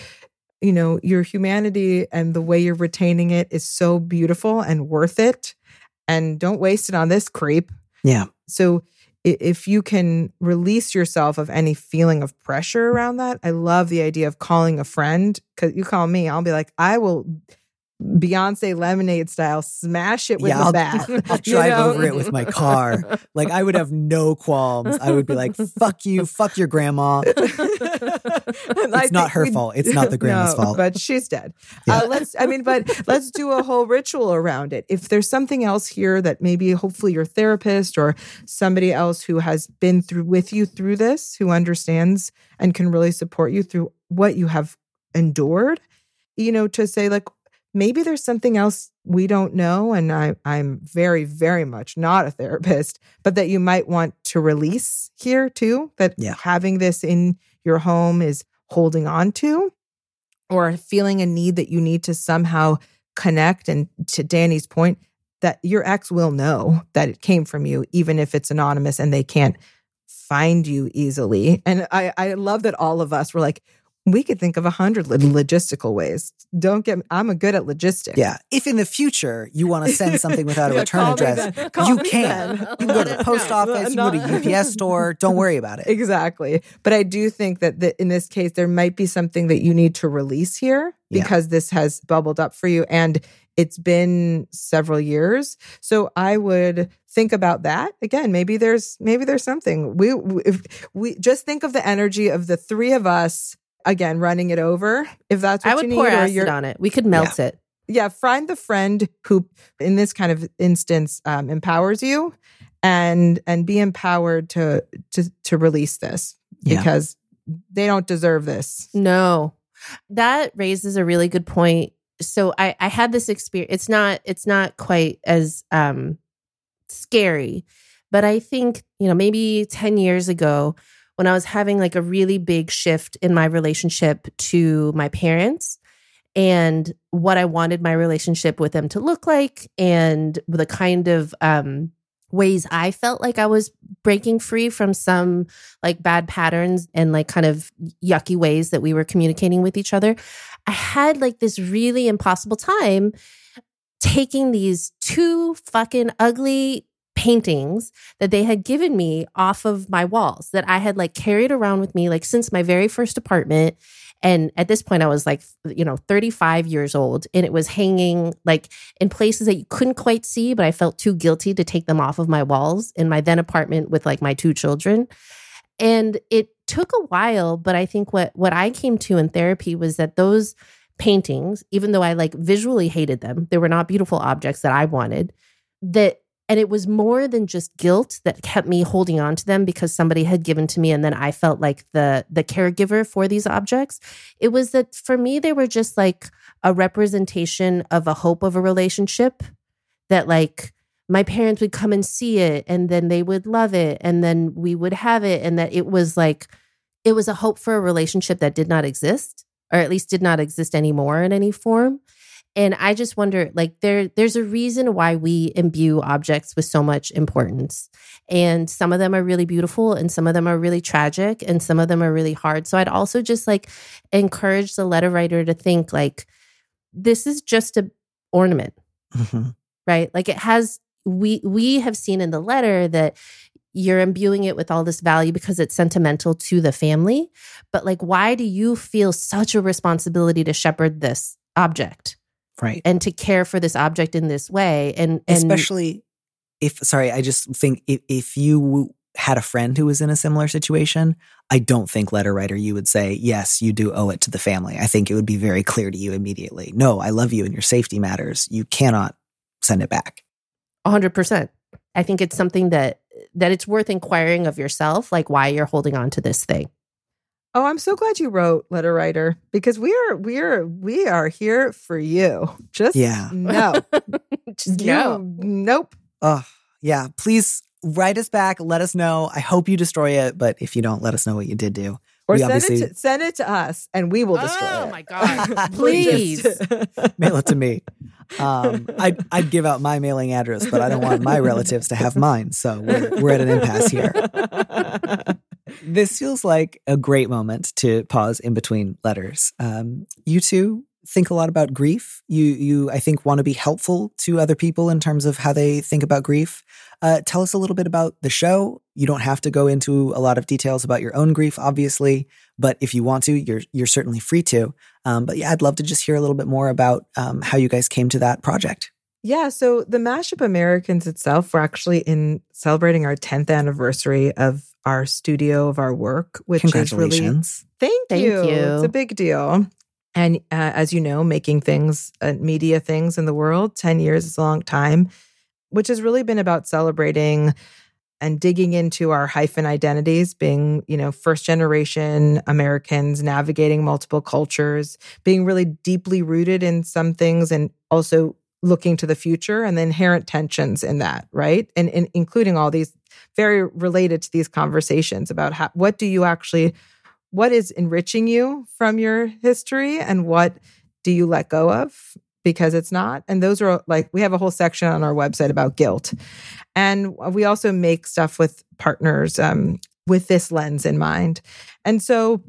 you know, your humanity and the way you're retaining it is so beautiful and worth it. And don't waste it on this creep. Yeah. So if you can release yourself of any feeling of pressure around that, I love the idea of calling a friend. Cause you call me, I'll be like, I will Beyonce lemonade style smash it with Yeah, the I'll- bat. I'll drive know? over it with my car. Like I would have no qualms. I would be like, "Fuck you, fuck your grandma." it's not her fault. It's not the grandma's fault. But she's dead. Yeah. Uh, let's. I mean, but let's do a whole ritual around it. If there's something else here that maybe, hopefully, your therapist or somebody else who has been through with you through this, who understands and can really support you through what you have endured, you know, to say like. Maybe there's something else we don't know, and I, I'm very, very much not a therapist, but that you might want to release here too. That Yeah. having this in your home is holding on to or feeling a need that you need to somehow connect and to Danny's point that your ex will know that it came from you even if it's anonymous and they can't find you easily and I I love that all of us were like we could think of a hundred logistical ways. Don't get. I'm a good at logistics. Yeah. If in the future you want to send something without a Yeah, return address, you can. then. You can go to the post office, you can go to UPS store. Don't worry about it. Exactly. But I do think that the, in this case, there might be something that you need to release here Yeah. because this has bubbled up for you and it's been several years. So I would think about that again. Maybe there's maybe there's something we we- if we just think of the energy of the three of us again running it over. If that's what I would you pour need, or acid on it. We could melt it. yeah, find the friend who, in this kind of instance, um, empowers you, and and be empowered to to to release this Yeah. because they don't deserve this. No. That raises a really good point. So I I had this experience. It's not it's not quite as um scary, but I think, you know, maybe 10 years ago when I was having like a really big shift in my relationship to my parents and what I wanted my relationship with them to look like and the kind of um ways I felt like I was breaking free from some like bad patterns and like kind of yucky ways that we were communicating with each other. I had like this really impossible time taking these two fucking ugly paintings that they had given me off of my walls that I had like carried around with me like since my very first apartment. And at this point, I was like, you know, 35 years old, and it was hanging like in places that you couldn't quite see, but I felt too guilty to take them off of my walls in my then apartment with like my two children. And it took a while, but I think what what I came to in therapy was that those paintings, even though I like visually hated them, they were not beautiful objects that I wanted. That and it was more than just guilt that kept me holding on to them because somebody had given to me and then I felt like the the caregiver for these objects. It was that for me they were just like a representation of a hope of a relationship that like my parents would come and see it and then they would love it and then we would have it and that it was like it was a hope for a relationship that did not exist or at least did not exist anymore in any form and i just wonder like there there's a reason why we imbue objects with so much importance. And some of them are really beautiful and some of them are really tragic and some of them are really hard. So i'd also just like encourage the letter writer to think like this is just a ornament Mhm. right? Like it has we we have seen in the letter that you're imbuing it with all this value because it's sentimental to the family. But like why do you feel such a responsibility to shepherd this object Right. and to care for this object in this way and, and Especially if, sorry, I just think if, if you had a friend who was in a similar situation, I don't think letter writer you would say, yes, you do owe it to the family. I think it would be very clear to you immediately. No, I love you and your safety matters. You cannot send it back. 100% i think it's something that that it's worth inquiring of yourself like why you're holding on to this thing Oh, I'm so glad you wrote letter writer because we are we are we are here for you. Just Yeah. no. No. You- nope. Oh, yeah. Please write us back. Let us know. I hope you destroy it, but if you don't, let us know what you did do. Or We send it, obviously- to, send it to us and we will destroy Oh it. Oh my God. Please. Mail it to me. Um, I'd, I'd give out my mailing address, but I don't want my relatives to have mine. So we're, we're at an impasse here. This feels like a great moment to pause in between letters. Um, you two think a lot about grief. You, you, I think, want to be helpful to other people in terms of how they think about grief. Uh, tell us a little bit about the show. You don't have to go into a lot of details about your own grief, obviously, but if you want to, you're you're certainly free to. Um, but yeah, I'd love to just hear a little bit more about um, how you guys came to that project. Yeah, so the Mashup Americans itself, we're actually in celebrating our 10th anniversary of our studio of our work, which is really thank, Thank you. you. It's a big deal. And uh, as you know, making things, uh, media things in the world, 10 years is a long time, which has really been about celebrating and digging into our hyphen identities, being, you know, first generation Americans, navigating multiple cultures, being really deeply rooted in some things and also looking to the future and the inherent tensions in that, right? And, and including all these very related to these conversations about how, what do you actually, what is enriching you from your history and what do you let go of because it's not? And those are like, we have a whole section on our website about guilt. And we also make stuff with partners um, with this lens in mind. And so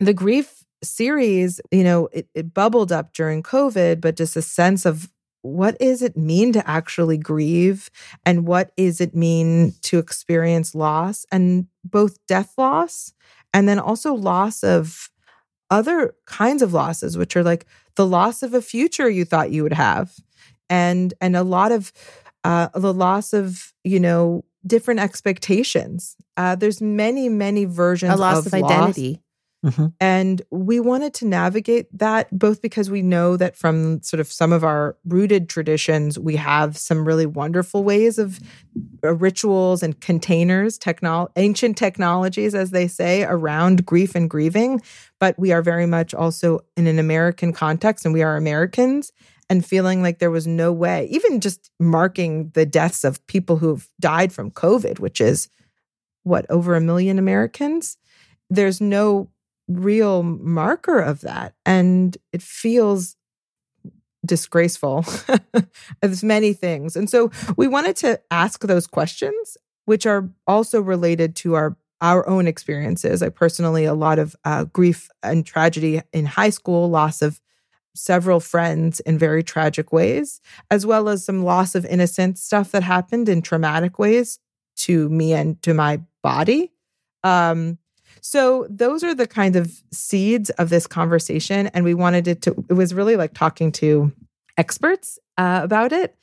the grief series, you know, it, it bubbled up during COVID, but just a sense of what does it mean to actually grieve and what does it mean to experience loss and both death loss and then also loss of other kinds of losses which are like the loss of a future you thought you would have and and a lot of uh the loss of you know different expectations uh there's many many versions A loss of, loss. Identity. And we wanted to navigate that both because we know that from sort of some of our rooted traditions, we have some really wonderful ways of uh, rituals and containers, technol- ancient technologies, as they say, around grief and grieving. But we are very much also in an American context and we are Americans and feeling like there was no way, even just marking the deaths of people who've died from COVID, which is what, over a million Americans? There's no real marker of that. And it feels disgraceful. as many things. And so we wanted to ask those questions, which are also related to our our own experiences. I personally, a lot of uh, grief and tragedy in high school, loss of several friends in very tragic ways, as well as some loss of innocence stuff that happened in traumatic ways to me and to my body. Um, so those are the kind of seeds of this conversation, and we wanted it to. It was really like talking to experts uh, about it.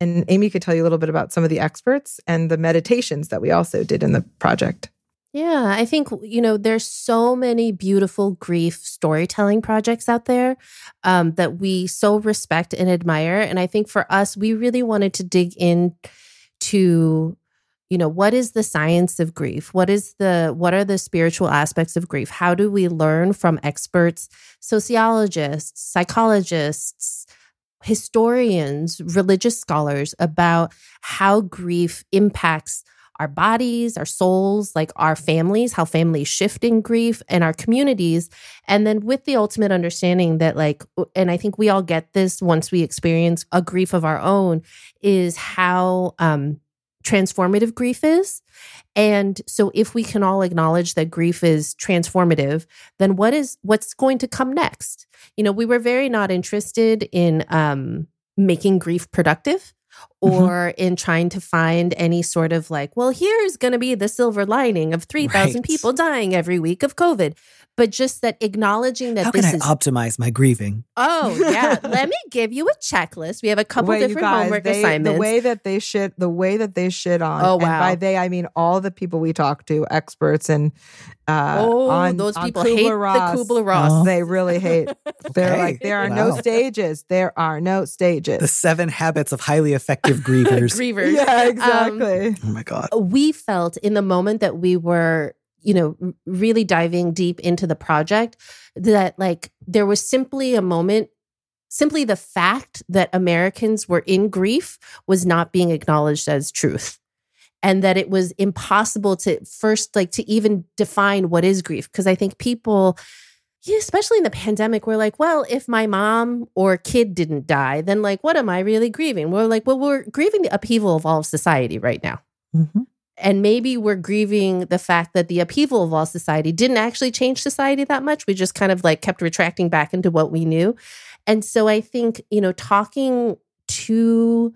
And Amy could tell you a little bit about some of the experts and the meditations that we also did in the project. Yeah, I think you know there's so many beautiful grief storytelling projects out there um, that we so respect and admire, and I think for us, we really wanted to dig in to you know what is the science of grief what is the what are the spiritual aspects of grief how do we learn from experts sociologists psychologists historians religious scholars about how grief impacts our bodies, our souls, like our families, how families shift in grief and our communities. And then with the ultimate understanding that, like, and I think we all get this once we experience a grief of our own, is how um, transformative grief is. And so if we can all acknowledge that grief is transformative, then what is what's going to come next? You know, we were very not interested in um making grief productive or in trying to find any sort of like, well, here's going to be the silver lining of 3,000 Right. people dying every week of COVID. But just that acknowledging that How this can I is, optimize my grieving? oh, yeah, let me give you a checklist. We have a couple Wait, different guys, homework they- assignments. The way that they shit, the way that they shit on. Oh, And wow. by they, I mean all the people we talk to, experts and uh, oh, on, those on people hate Kubler-Ross. the Kubler Ross. Oh. They really hate. They're Okay. like, there are no stages. There are no stages. The seven habits of highly effective grievers. Grievers. yeah, Um, exactly. oh my God. we felt in the moment that we were you know really diving deep into the project that like there was simply a moment simply the fact that Americans were in grief was not being acknowledged as truth. And that it was impossible to first, like, to even define what is grief. Because I think people, especially in the pandemic, we're like, well, if my mom or kid didn't die, then like, what am I really grieving? We're like, well, we're grieving the upheaval of all of society right now. Mhm. And maybe we're grieving the fact that the upheaval of all society didn't actually change society that much. We just kind of like kept retracting back into what we knew. And so I think, you know, talking to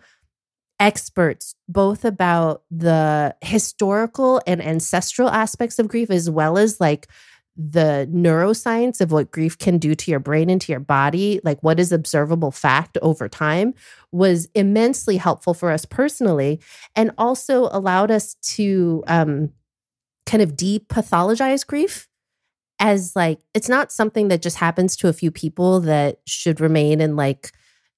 experts both about the historical and ancestral aspects of grief as well as like the neuroscience of what grief can do to your brain and to your body, like what is observable fact over time, was immensely helpful for us personally and also allowed us to um, kind of depathologize grief as like it's not something that just happens to a few people that should remain in like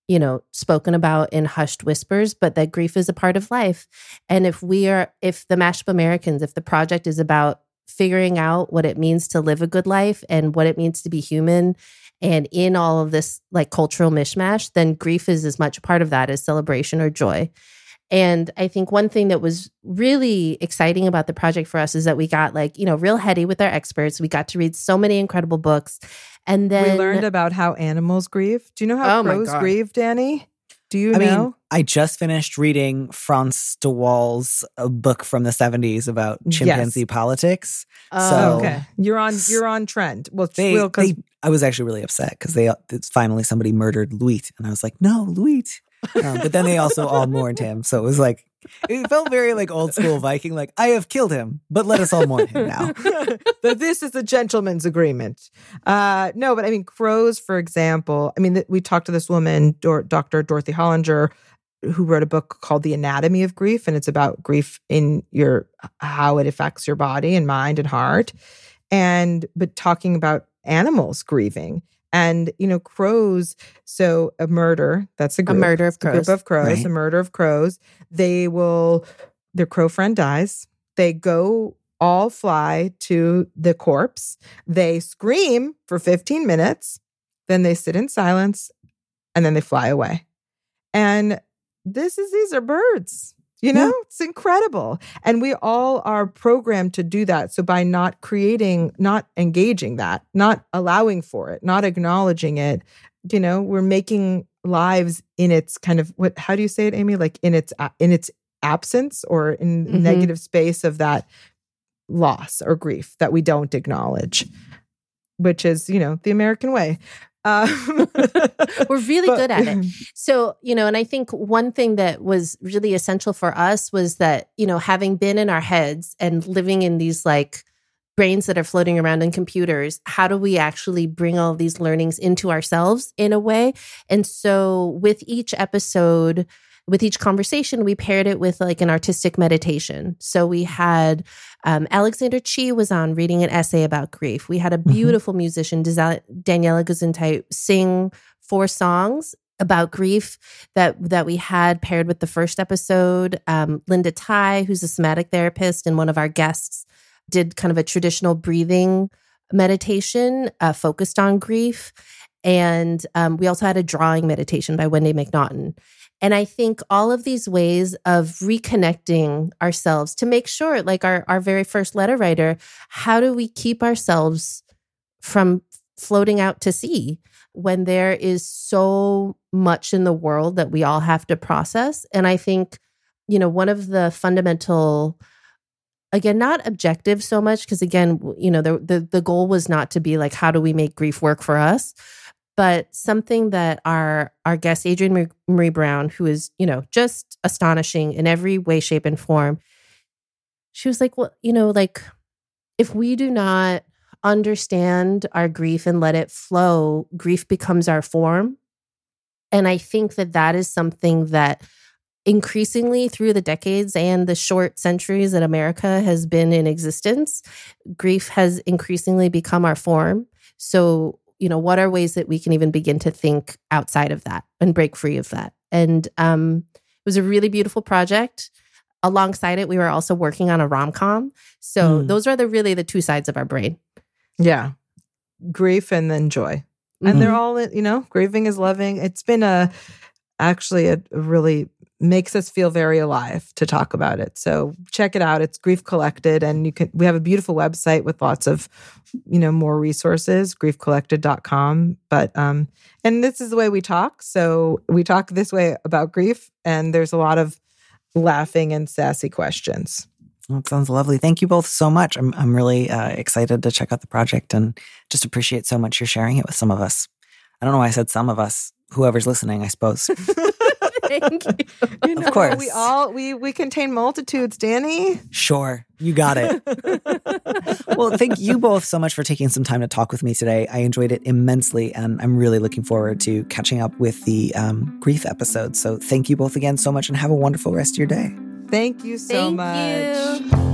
you know spoken about in hushed whispers but that grief is a part of life. And if we are if the mashup americans if the project is about figuring out what it means to live a good life and what it means to be human and in all of this like cultural mishmash then grief is as much a part of that as celebration or joy and I think one thing that was really exciting about the project for us is that we got like, you know, real heady with our experts. We got to read so many incredible books. And then we learned about how animals grieve. Do you know how Oh crows grieve, Danny? Do you I know? mean, I just finished reading Frans de Waal's book from the 70s about Yes. chimpanzee politics. Oh, So- okay, you're on you're on trend. Well, They, well, they I was actually really upset because they finally somebody murdered Louis, and I was like, no, Louis. Um, but then they also all mourned him, so it was like it felt very like old school Viking. Like I have killed him, but let us all mourn him now. that this is a gentleman's agreement. Uh, no, but I mean, crows, for example. I mean, th- we talked to this woman, Dor- Dr. Dorothy Holinger, who wrote a book called The Anatomy of Grief, and it's about grief in your how it affects your body and mind and heart, and but talking about animals grieving. And you know, crows. So a murder. That's a a group. murder of crows. a group crows. of crows, Right. a murder of crows. They will, their crow friend dies. They go all fly to the corpse. They scream for 15 minutes. Then they sit in silence and then they fly away. And this is, these are birds. You know, it's incredible. And we all are programmed to do that. So by not creating, not engaging that, not allowing for it, not acknowledging it, you know, we're making lives in its kind of what how do you say it amy like in its in its absence or in Mhm. negative space of that loss or grief that we don't acknowledge which is you know the american way um, We're really but- good at it. So, you know, and I think one thing that was really essential for us was that, you know, having been in our heads and living in these like brains that are floating around in computers, how do we actually bring all these learnings into ourselves in a way? And so with each episode, with each conversation, we paired it with like an artistic meditation. So we had um, Alexander Chee was on reading an essay about grief. We had a beautiful musician, Daniela Gesundheit, sing four songs about grief that that we had paired with the first episode. Um, Linda Thai, who's a somatic therapist and one of our guests, did kind of a traditional breathing meditation uh, focused on grief. And um, we also had a drawing meditation by Wendy MacNaughton. And I think all of these ways of reconnecting ourselves to make sure, like our, our very first letter writer, how do we keep ourselves from floating out to sea when there is so much in the world that we all have to process? And I think, you know, one of the fundamental again not objective so much because again you know the, the the goal was not to be like how do we make grief work for us but something that our our guest Adrienne Maree- Maree Brown who is you know just astonishing in every way shape and form she was like well you know like if we do not understand our grief and let it flow grief becomes our form and i think that that is something that increasingly through the decades and the short centuries that America has been in existence, grief has increasingly become our form. So, you know, what are ways that we can even begin to think outside of that and break free of that? And um, it was a really beautiful project. Alongside it, we were also working on a rom com. So Mm. those are the really the two sides of our brain. yeah grief and then joy and they're Mhm. all you know grieving is loving it's been a actually a really makes us feel very alive to talk about it so check it out it's grief collected and you can we have a beautiful website with lots of you know more resources griefcollected.com but um and this is the way we talk so we talk this way about grief and there's a lot of laughing and sassy questions Well, it sounds lovely. Thank you both so much. I'm I'm really uh, excited to check out the project and just appreciate so much you're sharing it with some of us. I don't know why I said some of us. Whoever's listening, I suppose. Thank you. you Of course. we all we we contain multitudes danny Sure, you got it. well, thank you both so much for taking some time to talk with me today. I enjoyed it immensely, and I'm really looking forward to catching up with the um, grief episode. So, thank you both again so much, and have a wonderful rest of your day. thank you so Thank much you.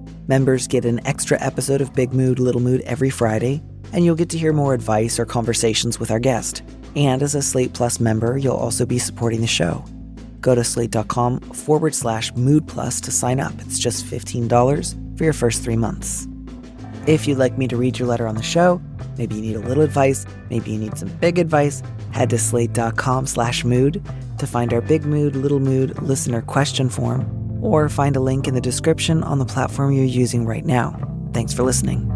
Members get an extra episode of Big Mood, Little Mood every Friday, and you'll get to hear more advice or conversations with our guest. And as a Slate Plus member, you'll also be supporting the show. Go to slate.com forward slash mood plus to sign up. It's just $15 for your first three months. If you'd like me to read your letter on the show, maybe you need a little advice, maybe you need some big advice, head to slate.com slash mood to find our big mood, little mood listener question form, or find a link in the description on the platform you're using right now. Thanks for listening.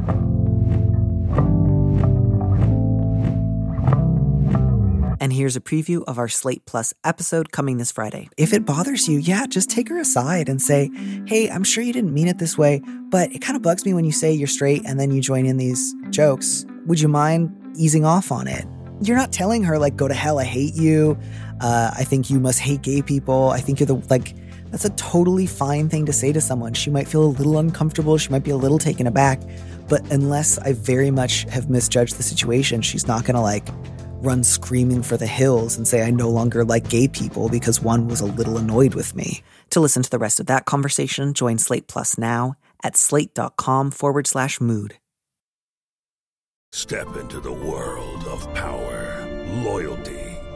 And here's a preview of our Slate Plus episode coming this Friday. If it bothers you, yeah, just take her aside and say, hey, I'm sure you didn't mean it this way, but it kind of bugs me when you say you're straight and then you join in these jokes. Would you mind easing off on it? You're not telling her, like, go to hell, I hate you. Uh, I think you must hate gay people. I think you're the, like, that's a totally fine thing to say to someone. She might feel a little uncomfortable. She might be a little taken aback. But unless I very much have misjudged the situation, she's not going to, like, run screaming for the hills and say I no longer like gay people because one was a little annoyed with me. To listen to the rest of that conversation, join Slate Plus now at slate.com forward slash mood. Step into the world of power, loyalty,